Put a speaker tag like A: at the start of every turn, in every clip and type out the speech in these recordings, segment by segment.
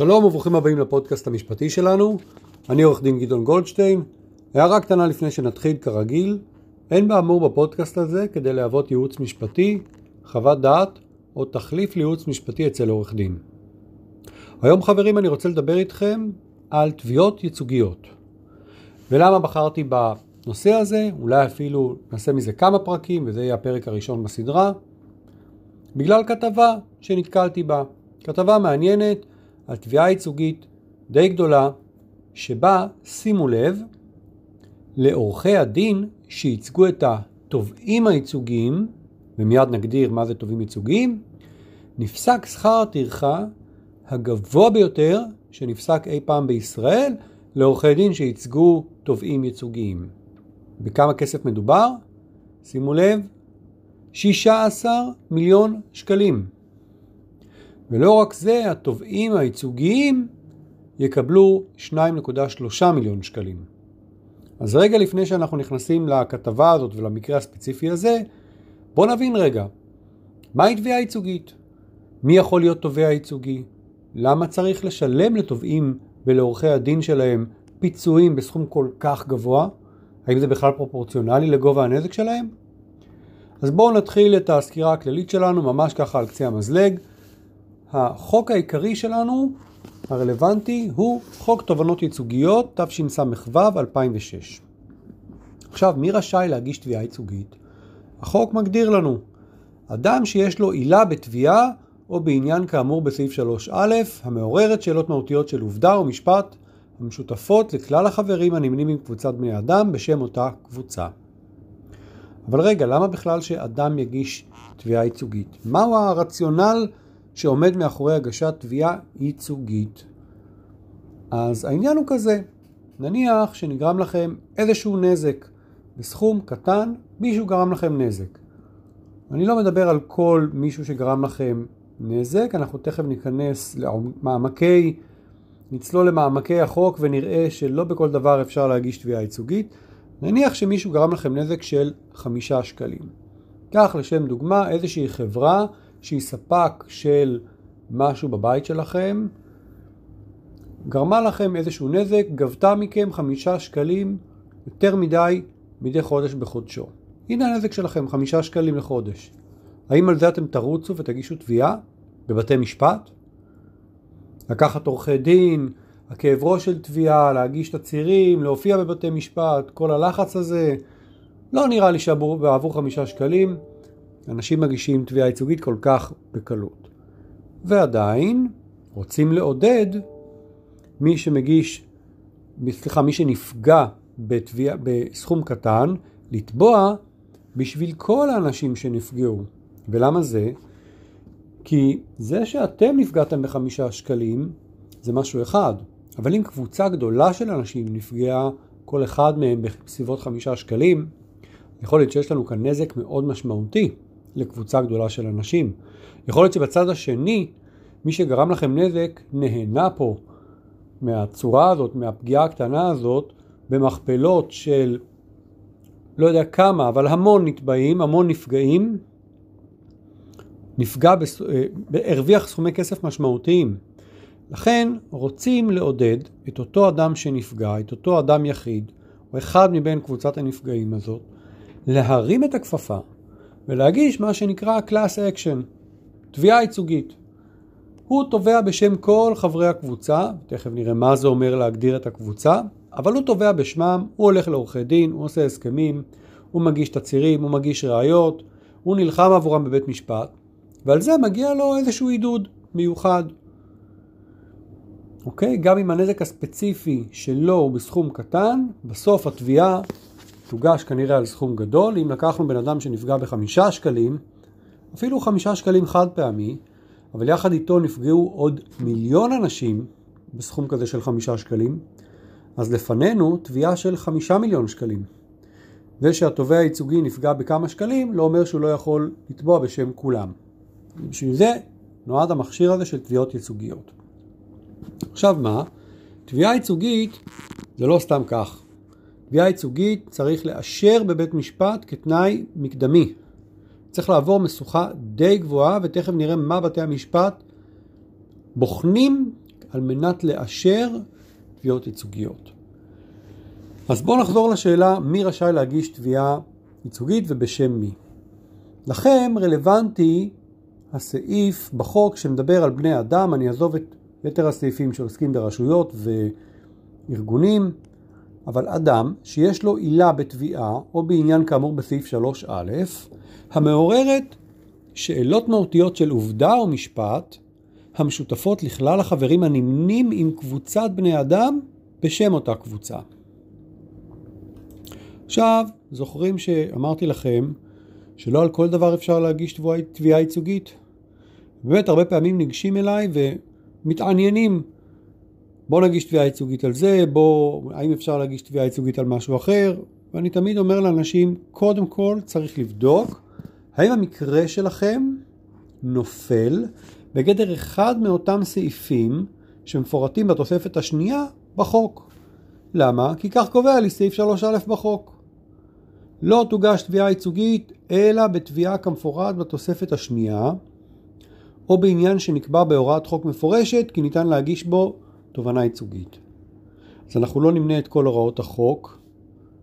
A: שלום וברוכים הבאים לפודקאסט המשפטי שלנו. אני עורך דין גדעון גולדשטיין. הערה קטנה לפני שנתחיל כרגיל, אין באמור בפודקאסט הזה כדי להוות ייעוץ משפטי, חוות דעת או תחליף לייעוץ משפטי אצל עורך דין. היום חברים אני רוצה לדבר איתכם על תביעות ייצוגיות. ולמה בחרתי בנושא הזה, אולי אפילו נעשה מזה כמה פרקים וזה יהיה הפרק הראשון בסדרה, בגלל כתבה שנתקלתי בה. כתבה מעניינת על תביעה ייצוגית די גדולה, שבה, שימו לב, לעורכי הדין שייצגו את התובעים הייצוגיים, ומיד נגדיר מה זה תובעים ייצוגיים, נפסק שכר הטרחה הגבוה ביותר שנפסק אי פעם בישראל לעורכי דין שייצגו תובעים ייצוגיים. בכמה כסף מדובר? שימו לב, 16 מיליון שקלים. ולא רק זה, התובעים הייצוגיים יקבלו 2.3 מיליון שקלים. אז רגע לפני שאנחנו נכנסים לכתבה הזאת ולמקרה הספציפי הזה, בואו נבין רגע, מהי תביעה ייצוגית? מי יכול להיות תובע ייצוגי? למה צריך לשלם לתובעים ולעורכי הדין שלהם פיצויים בסכום כל כך גבוה? האם זה בכלל פרופורציונלי לגובה הנזק שלהם? אז בואו נתחיל את הסקירה הכללית שלנו ממש ככה על קצה המזלג. החוק העיקרי שלנו, הרלוונטי, הוא חוק תובענות ייצוגיות, תשס"ו 2006. עכשיו, מי רשאי להגיש תביעה ייצוגית? החוק מגדיר לנו, אדם שיש לו עילה בתביעה או בעניין כאמור בסעיף 3א, המעוררת שאלות מהותיות של עובדה או משפט המשותפות לכלל החברים הנמנים עם קבוצת בני אדם בשם אותה קבוצה. אבל רגע, למה בכלל שאדם יגיש תביעה ייצוגית? מהו הרציונל שעומד מאחורי הגשת תביעה ייצוגית? אז העניין הוא כזה, נניח שנגרם לכם איזשהו נזק בסכום קטן, מישהו גרם לכם נזק. אני לא מדבר על כל מישהו שגרם לכם נזק, אנחנו תכף ניכנס למעמקי, נצלול למעמקי החוק ונראה שלא בכל דבר אפשר להגיש תביעה ייצוגית. נניח שמישהו גרם לכם נזק של חמישה שקלים. קח לשם דוגמה איזושהי חברה שהיא ספק של משהו בבית שלכם, גרמה לכם איזשהו נזק, גבתה מכם חמישה שקלים יותר מדי מדי חודש בחודשו. הנה הנזק שלכם, חמישה שקלים לחודש. האם על זה אתם תרוצו ותגישו תביעה בבתי משפט? לקחת עורכי דין, הכאב ראש של תביעה, להגיש תצהירים, להופיע בבתי משפט, כל הלחץ הזה. לא נראה לי שבעבור חמישה שקלים אנשים מגישים תביעה ייצוגית כל כך בקלות. ועדיין רוצים לעודד מי שמגיש, סליחה, מי שנפגע בתביע, בסכום קטן, לתבוע בשביל כל האנשים שנפגעו. ולמה זה? כי זה שאתם נפגעתם בחמישה שקלים זה משהו אחד, אבל אם קבוצה גדולה של אנשים נפגעה, כל אחד מהם בסביבות חמישה שקלים, יכול להיות שיש לנו כאן נזק מאוד משמעותי לקבוצה גדולה של אנשים. יכול להיות שבצד השני, מי שגרם לכם נזק נהנה פה מהצורה הזאת, מהפגיעה הקטנה הזאת, במכפלות של לא יודע כמה, אבל המון נתבעים, המון נפגעים, נפגע, בס... אה, הרוויח סכומי כסף משמעותיים. לכן רוצים לעודד את אותו אדם שנפגע, את אותו אדם יחיד, או אחד מבין קבוצת הנפגעים הזאת, להרים את הכפפה ולהגיש מה שנקרא Class Action, תביעה ייצוגית. הוא תובע בשם כל חברי הקבוצה, תכף נראה מה זה אומר להגדיר את הקבוצה, אבל הוא תובע בשמם, הוא הולך לעורכי דין, הוא עושה הסכמים, הוא מגיש תצהירים, הוא מגיש ראיות, הוא נלחם עבורם בבית משפט, ועל זה מגיע לו איזשהו עידוד מיוחד. אוקיי? גם אם הנזק הספציפי שלו הוא בסכום קטן, בסוף התביעה תוגש כנראה על סכום גדול. אם לקחנו בן אדם שנפגע בחמישה שקלים, אפילו חמישה שקלים חד פעמי, אבל יחד איתו נפגעו עוד מיליון אנשים בסכום כזה של חמישה שקלים, אז לפנינו תביעה של חמישה מיליון שקלים. זה שהתובע הייצוגי נפגע בכמה שקלים לא אומר שהוא לא יכול לתבוע בשם כולם. בשביל זה נועד המכשיר הזה של תביעות ייצוגיות. עכשיו מה? תביעה ייצוגית זה לא סתם כך. תביעה ייצוגית צריך לאשר בבית משפט כתנאי מקדמי. צריך לעבור משוכה די גבוהה ותכף נראה מה בתי המשפט בוחנים על מנת לאשר תביעות ייצוגיות. אז בואו נחזור לשאלה מי רשאי להגיש תביעה ייצוגית ובשם מי. לכם רלוונטי הסעיף בחוק שמדבר על בני אדם, אני אעזוב את יתר הסעיפים שעוסקים ברשויות וארגונים, אבל אדם שיש לו עילה בתביעה או בעניין כאמור בסעיף 3א, המעוררת שאלות מהותיות של עובדה או משפט המשותפות לכלל החברים הנמנים עם קבוצת בני אדם בשם אותה קבוצה. עכשיו, זוכרים שאמרתי לכם שלא על כל דבר אפשר להגיש תביעה ייצוגית? באמת, הרבה פעמים ניגשים אליי ומתעניינים. בוא נגיש תביעה ייצוגית על זה, בוא, האם אפשר להגיש תביעה ייצוגית על משהו אחר? ואני תמיד אומר לאנשים, קודם כל צריך לבדוק האם המקרה שלכם נופל בגדר אחד מאותם סעיפים שמפורטים בתוספת השנייה בחוק. למה? כי כך קובע לי סעיף 3א בחוק. לא תוגש תביעה ייצוגית אלא בתביעה כמפורט בתוספת השנייה או בעניין שנקבע בהוראת חוק מפורשת כי ניתן להגיש בו תובענה ייצוגית. אז אנחנו לא נמנה את כל הוראות החוק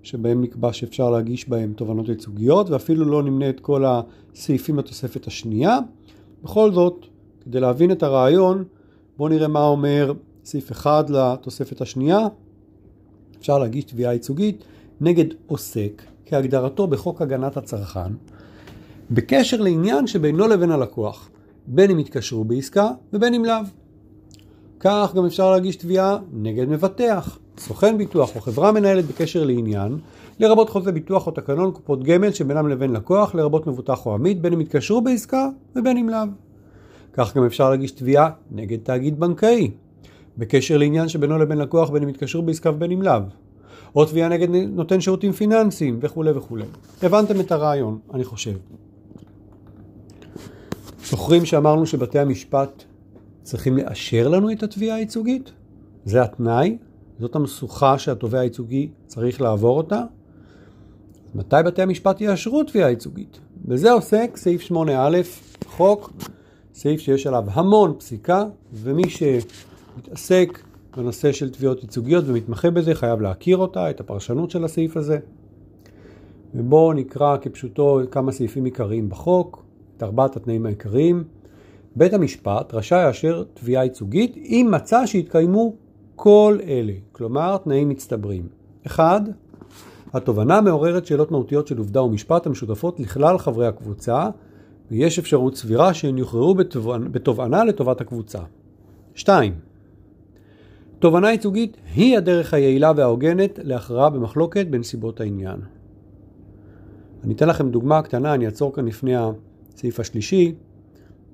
A: שבהם נקבע שאפשר להגיש בהם תובענות ייצוגיות ואפילו לא נמנה את כל הסעיפים בתוספת השנייה. בכל זאת, כדי להבין את הרעיון, בואו נראה מה אומר סעיף 1 לתוספת השנייה. אפשר להגיש תביעה ייצוגית נגד עוסק כהגדרתו בחוק הגנת הצרכן בקשר לעניין שבינו לבין הלקוח, בין אם התקשרו בעסקה ובין אם לאו. כך גם אפשר להגיש תביעה נגד מבטח, סוכן ביטוח או חברה מנהלת בקשר לעניין, לרבות חוזה ביטוח או תקנון קופות גמל שבינם לבין לקוח, לרבות מבוטח או עמית, בין אם התקשרו בעסקה ובין אם לאו. כך גם אפשר להגיש תביעה נגד תאגיד בנקאי, בקשר לעניין שבינו לבין לקוח בין אם התקשרו בעסקה ובין אם לאו. או תביעה נגד נותן שירותים פיננסיים וכולי וכולי. הבנתם את הרעיון, אני חושב. זוכרים שאמרנו שבתי המשפט צריכים לאשר לנו את התביעה הייצוגית? זה התנאי, זאת המשוכה שהתובע הייצוגי צריך לעבור אותה. מתי בתי המשפט יאשרו תביעה ייצוגית? בזה עוסק סעיף 8א חוק, סעיף שיש עליו המון פסיקה, ומי שמתעסק בנושא של תביעות ייצוגיות ומתמחה בזה חייב להכיר אותה, את הפרשנות של הסעיף הזה. ובואו נקרא כפשוטו כמה סעיפים עיקריים בחוק, את ארבעת התנאים העיקריים. בית המשפט רשאי לאשר תביעה ייצוגית אם מצא שהתקיימו כל אלה, כלומר תנאים מצטברים. 1. התובנה מעוררת שאלות מהותיות של עובדה ומשפט המשותפות לכלל חברי הקבוצה, ויש אפשרות סבירה שהן יוכרעו בתובענה לטובת הקבוצה. 2. תובענה ייצוגית היא הדרך היעילה וההוגנת להכרעה במחלוקת בנסיבות העניין. אני אתן לכם דוגמה קטנה, אני אעצור כאן לפני הסעיף השלישי.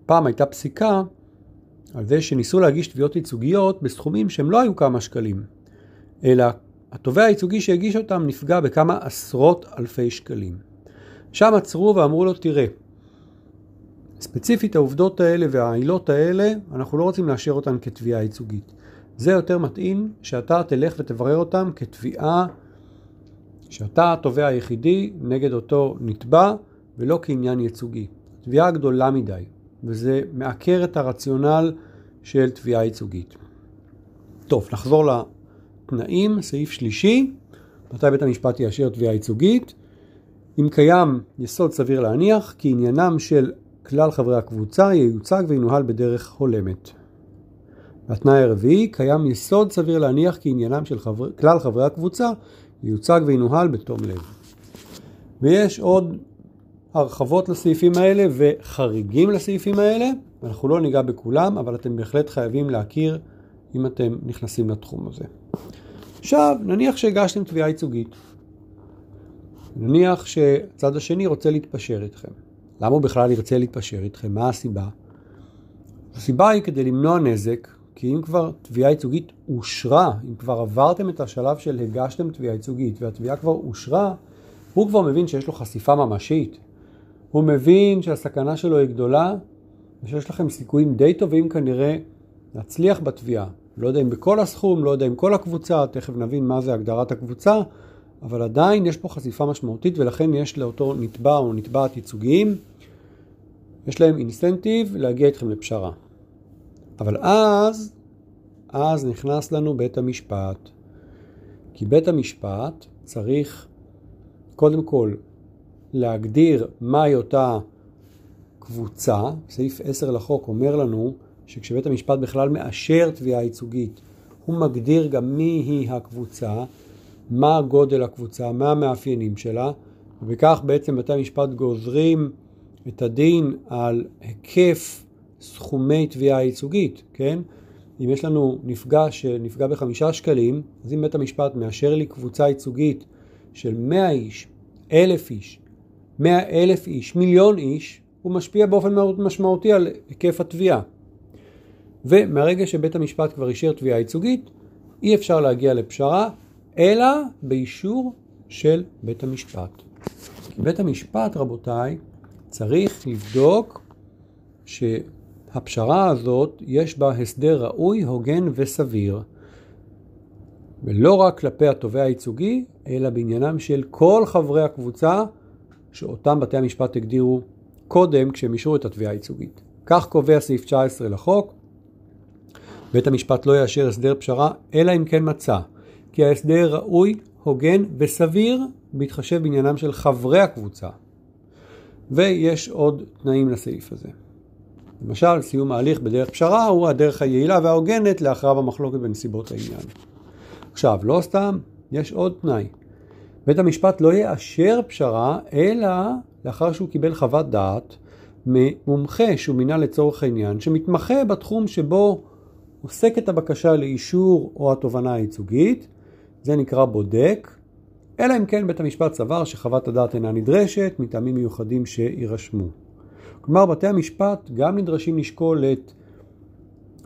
A: פעם הייתה פסיקה על זה שניסו להגיש תביעות ייצוגיות בסכומים שהם לא היו כמה שקלים, אלא התובע הייצוגי שהגיש אותם נפגע בכמה עשרות אלפי שקלים. שם עצרו ואמרו לו, תראה, ספציפית העובדות האלה והעילות האלה, אנחנו לא רוצים לאשר אותן כתביעה ייצוגית. זה יותר מתאים שאתה תלך ותברר אותם כתביעה שאתה התובע היחידי נגד אותו נתבע ולא כעניין ייצוגי. תביעה גדולה מדי, וזה מעקר את הרציונל של תביעה ייצוגית. טוב, נחזור לתנאים, סעיף שלישי, מתי בית המשפט יאשר תביעה ייצוגית? אם קיים יסוד סביר להניח כי עניינם של כלל חברי הקבוצה ייוצג וינוהל בדרך הולמת. והתנאי הרביעי, קיים יסוד סביר להניח כי עניינם של חבר, כלל חברי הקבוצה ייוצג וינוהל בתום לב. ויש עוד הרחבות לסעיפים האלה וחריגים לסעיפים האלה, אנחנו לא ניגע בכולם, אבל אתם בהחלט חייבים להכיר אם אתם נכנסים לתחום הזה. עכשיו, נניח שהגשתם תביעה ייצוגית. נניח שהצד השני רוצה להתפשר איתכם. למה הוא בכלל ירצה להתפשר איתכם? מה הסיבה? הסיבה היא כדי למנוע נזק כי אם כבר תביעה ייצוגית אושרה, אם כבר עברתם את השלב של הגשתם תביעה ייצוגית והתביעה כבר אושרה, הוא כבר מבין שיש לו חשיפה ממשית. הוא מבין שהסכנה שלו היא גדולה ושיש לכם סיכויים די טובים כנראה להצליח בתביעה. לא יודע אם בכל הסכום, לא יודע אם כל הקבוצה, תכף נבין מה זה הגדרת הקבוצה, אבל עדיין יש פה חשיפה משמעותית ולכן יש לאותו נתבע או נתבעת ייצוגיים, יש להם אינסטנטיב להגיע איתכם לפשרה. אבל אז אז נכנס לנו בית המשפט. כי בית המשפט צריך קודם כל להגדיר מהי אותה קבוצה. סעיף 10 לחוק אומר לנו שכשבית המשפט בכלל מאשר תביעה ייצוגית, הוא מגדיר גם מי היא הקבוצה, מה גודל הקבוצה, מה המאפיינים שלה, ובכך בעצם בתי המשפט גוזרים את הדין על היקף סכומי תביעה ייצוגית, כן? אם יש לנו נפגע שנפגע בחמישה שקלים, אז אם בית המשפט מאשר לי קבוצה ייצוגית של מאה איש, אלף איש, מאה אלף איש, מיליון איש, הוא משפיע באופן מאוד משמעותי על היקף התביעה. ומהרגע שבית המשפט כבר אישר תביעה ייצוגית, אי אפשר להגיע לפשרה, אלא באישור של בית המשפט. בית המשפט, רבותיי, צריך לבדוק שהפשרה הזאת יש בה הסדר ראוי, הוגן וסביר. ולא רק כלפי התובע הייצוגי, אלא בעניינם של כל חברי הקבוצה שאותם בתי המשפט הגדירו קודם כשהם אישרו את התביעה הייצוגית. כך קובע סעיף 19 לחוק. בית המשפט לא יאשר הסדר פשרה, אלא אם כן מצא כי ההסדר ראוי, הוגן וסביר בהתחשב בעניינם של חברי הקבוצה. ויש עוד תנאים לסעיף הזה. למשל, סיום ההליך בדרך פשרה הוא הדרך היעילה וההוגנת להכרעה במחלוקת בנסיבות העניין. עכשיו, לא סתם, יש עוד תנאי. בית המשפט לא יאשר פשרה, אלא לאחר שהוא קיבל חוות דעת ממומחה שהוא מינה לצורך העניין, שמתמחה בתחום שבו עוסקת הבקשה לאישור או התובנה הייצוגית, זה נקרא בודק, אלא אם כן בית המשפט סבר שחוות הדעת אינה נדרשת מטעמים מיוחדים שיירשמו. כלומר, בתי המשפט גם נדרשים לשקול את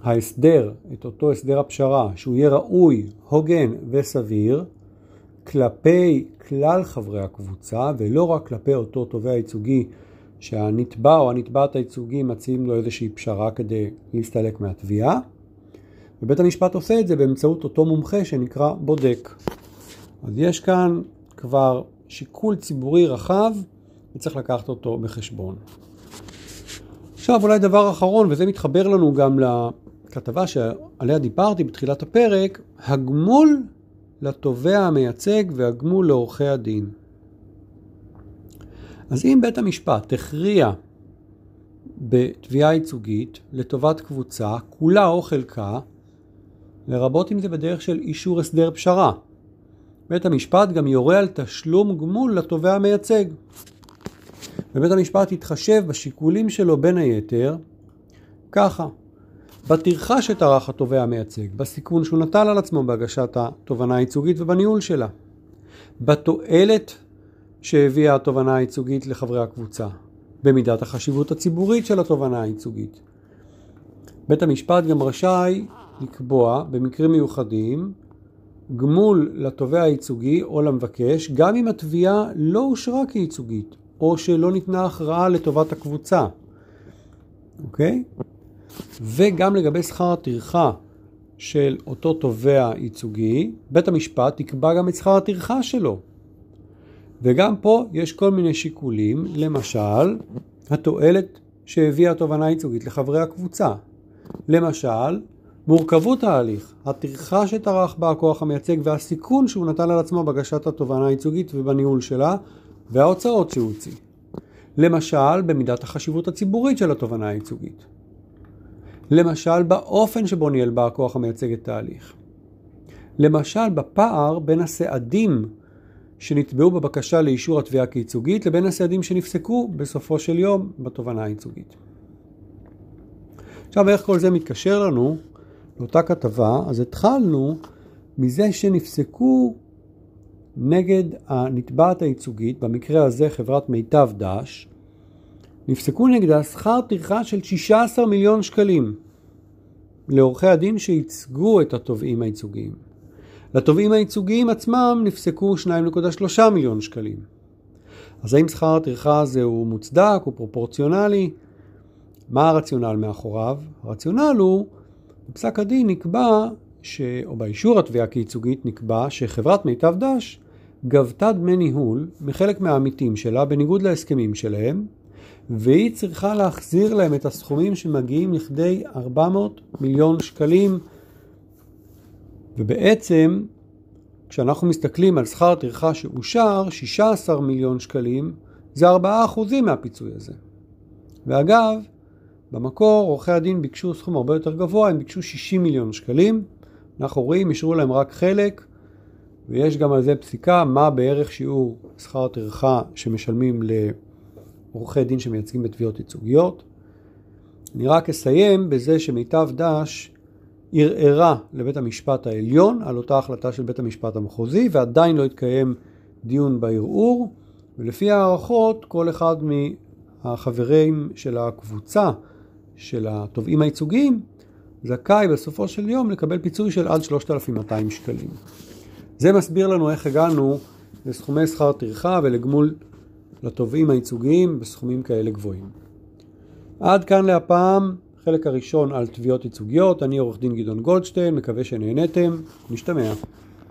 A: ההסדר, את אותו הסדר הפשרה, שהוא יהיה ראוי, הוגן וסביר, כלפי כלל חברי הקבוצה, ולא רק כלפי אותו תובע ייצוגי שהנתבע או הנתבעת הייצוגי מציעים לו איזושהי פשרה כדי להסתלק מהתביעה. ובית המשפט עושה את זה באמצעות אותו מומחה שנקרא בודק. אז יש כאן כבר שיקול ציבורי רחב וצריך לקחת אותו בחשבון. עכשיו אולי דבר אחרון, וזה מתחבר לנו גם לכתבה שעליה דיברתי בתחילת הפרק, הגמול לתובע המייצג והגמול לעורכי הדין. אז אם בית המשפט הכריע בתביעה ייצוגית לטובת קבוצה, כולה או חלקה, לרבות אם זה בדרך של אישור הסדר פשרה. בית המשפט גם יורה על תשלום גמול לתובע המייצג. ובית המשפט יתחשב בשיקולים שלו בין היתר ככה, בטרחה שטרח התובע המייצג, בסיכון שהוא נטל על עצמו בהגשת התובנה הייצוגית ובניהול שלה, בתועלת שהביאה התובנה הייצוגית לחברי הקבוצה, במידת החשיבות הציבורית של התובנה הייצוגית. בית המשפט גם רשאי לקבוע במקרים מיוחדים גמול לתובע הייצוגי או למבקש, גם אם התביעה לא אושרה כייצוגית, או שלא ניתנה הכרעה לטובת הקבוצה. אוקיי? וגם לגבי שכר הטרחה של אותו תובע ייצוגי, בית המשפט יקבע גם את שכר הטרחה שלו. וגם פה יש כל מיני שיקולים, למשל, התועלת שהביאה התובענה הייצוגית לחברי הקבוצה. למשל, מורכבות ההליך, הטרחה שטרח בה הכוח המייצג והסיכון שהוא נטל על עצמו בהגשת התובענה הייצוגית ובניהול שלה וההוצאות שהוא הוציא. למשל, במידת החשיבות הציבורית של התובענה הייצוגית. למשל, באופן שבו ניהל בה הכוח המייצג את ההליך. למשל, בפער בין הסעדים שנתבעו בבקשה לאישור התביעה כייצוגית לבין הסעדים שנפסקו בסופו של יום בתובענה הייצוגית. עכשיו, איך כל זה מתקשר לנו לאותה כתבה, אז התחלנו מזה שנפסקו נגד הנתבעת הייצוגית, במקרה הזה חברת מיטב דש, נפסקו נגדה שכר טרחה של 16 מיליון שקלים לעורכי הדין שייצגו את התובעים הייצוגיים. לתובעים הייצוגיים עצמם נפסקו 2.3 מיליון שקלים. אז האם שכר הטרחה הזה הוא מוצדק, הוא פרופורציונלי? מה הרציונל מאחוריו? הרציונל הוא בפסק הדין נקבע, ש... או באישור התביעה כייצוגית נקבע שחברת מיטב דש גבתה דמי ניהול מחלק מהעמיתים שלה בניגוד להסכמים שלהם, והיא צריכה להחזיר להם את הסכומים שמגיעים לכדי 400 מיליון שקלים ובעצם, כשאנחנו מסתכלים על שכר טרחה שאושר, 16 מיליון שקלים, זה 4% מהפיצוי הזה. ואגב, במקור עורכי הדין ביקשו סכום הרבה יותר גבוה, הם ביקשו 60 מיליון שקלים. אנחנו רואים, אישרו להם רק חלק, ויש גם על זה פסיקה, מה בערך שיעור שכר טרחה שמשלמים לעורכי דין שמייצגים בתביעות ייצוגיות. אני רק אסיים בזה שמיטב דש ערערה לבית המשפט העליון על אותה החלטה של בית המשפט המחוזי, ועדיין לא התקיים דיון בערעור, ולפי הערכות כל אחד מהחברים של הקבוצה של התובעים הייצוגיים זכאי בסופו של יום לקבל פיצוי של עד 3,200 שקלים. זה מסביר לנו איך הגענו לסכומי שכר טרחה ולגמול לתובעים הייצוגיים בסכומים כאלה גבוהים. עד כאן להפעם, חלק הראשון על תביעות ייצוגיות. אני עורך דין גדעון גולדשטיין, מקווה שנהניתם. נשתמע.